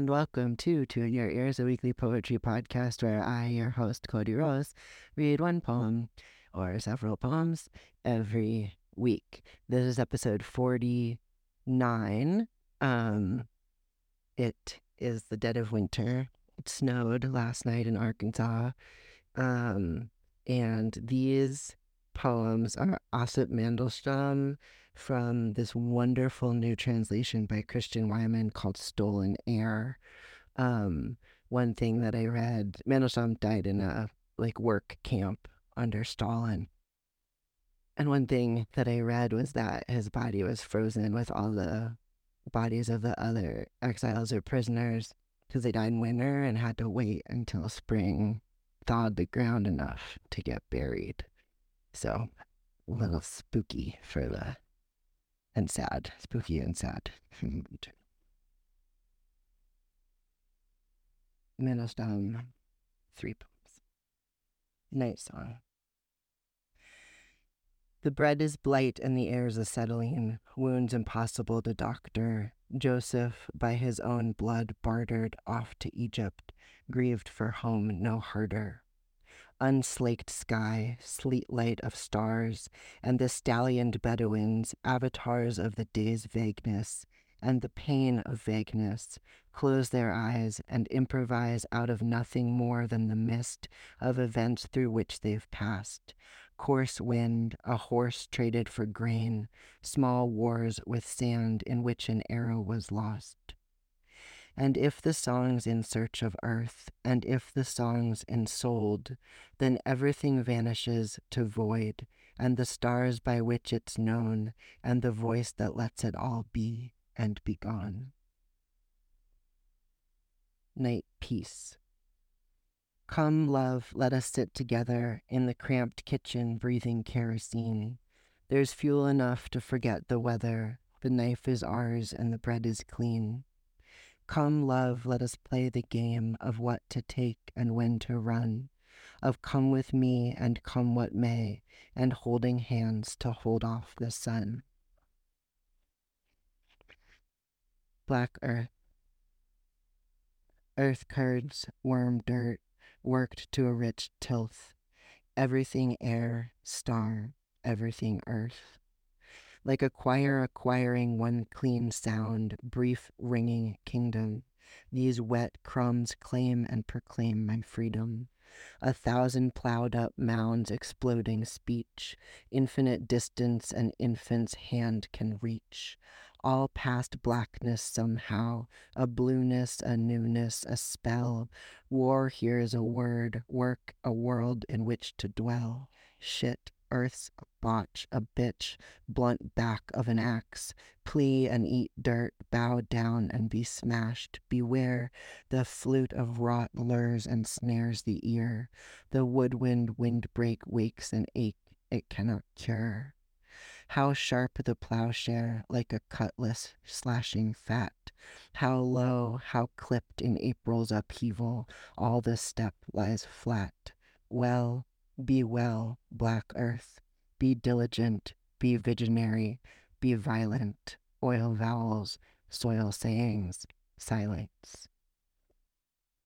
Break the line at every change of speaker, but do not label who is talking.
and welcome to To Your Ears, a weekly poetry podcast where I, your host, Cody Rose, read one poem or several poems every week. This is episode 49. Um, it is the dead of winter. It snowed last night in Arkansas. Um, and these poems are Osip Mandelstam from this wonderful new translation by Christian Wiman called Stolen Air. Um, one thing that I read, Mandelstam died in a like work camp under Stalin. And one thing that I read was that his body was frozen with all the bodies of the other exiles or prisoners because they died in winter and had to wait until spring thawed the ground enough to get buried. So, a little spooky for the and sad, spooky and sad. Mandelstam, three poems. Night song. The bread is blight and the air's acetylene, wounds impossible to doctor. Joseph, by his own blood bartered off to Egypt, grieved for home no harder unslaked sky, sleet light of stars, and the stallioned Bedouins, avatars of the day's vagueness and the pain of vagueness, close their eyes and improvise out of nothing more than the mist of events through which they've passed. Coarse wind, a horse traded for grain, small wars with sand in which an arrow was lost. And if the song's in search of earth, and if the song's ensouled, then everything vanishes to void, and the stars by which it's known, and the voice that lets it all be and be gone. Night Peace. Come, love, let us sit together in the cramped kitchen breathing kerosene. There's fuel enough to forget the weather. The knife is ours and the bread is clean. Come, love, let us play the game of what to take and when to run, of come with me and come what may, and holding hands to hold off the sun. Black Earth. Earth curds, worm dirt, worked to a rich tilth. Everything air, star, everything earth like a choir acquiring one clean sound, brief ringing kingdom. These wet crumbs claim and proclaim my freedom. A thousand plowed up mounds exploding speech, infinite distance an infant's hand can reach. All past blackness somehow, a blueness, a newness, a spell. War hears a word, work a world in which to dwell. Shit, earth's botch, a bitch, blunt back of an axe, plea and eat dirt, bow down and be smashed. Beware, the flute of rot lures and snares the ear. The woodwind windbreak wakes an ache it cannot cure. How sharp the plowshare, like a cutlass slashing fat. How low, how clipped in April's upheaval, all the steppe lies flat. Well, be well, black earth. Be diligent. Be visionary. Be violent. Oil vowels. Soil sayings. Silence.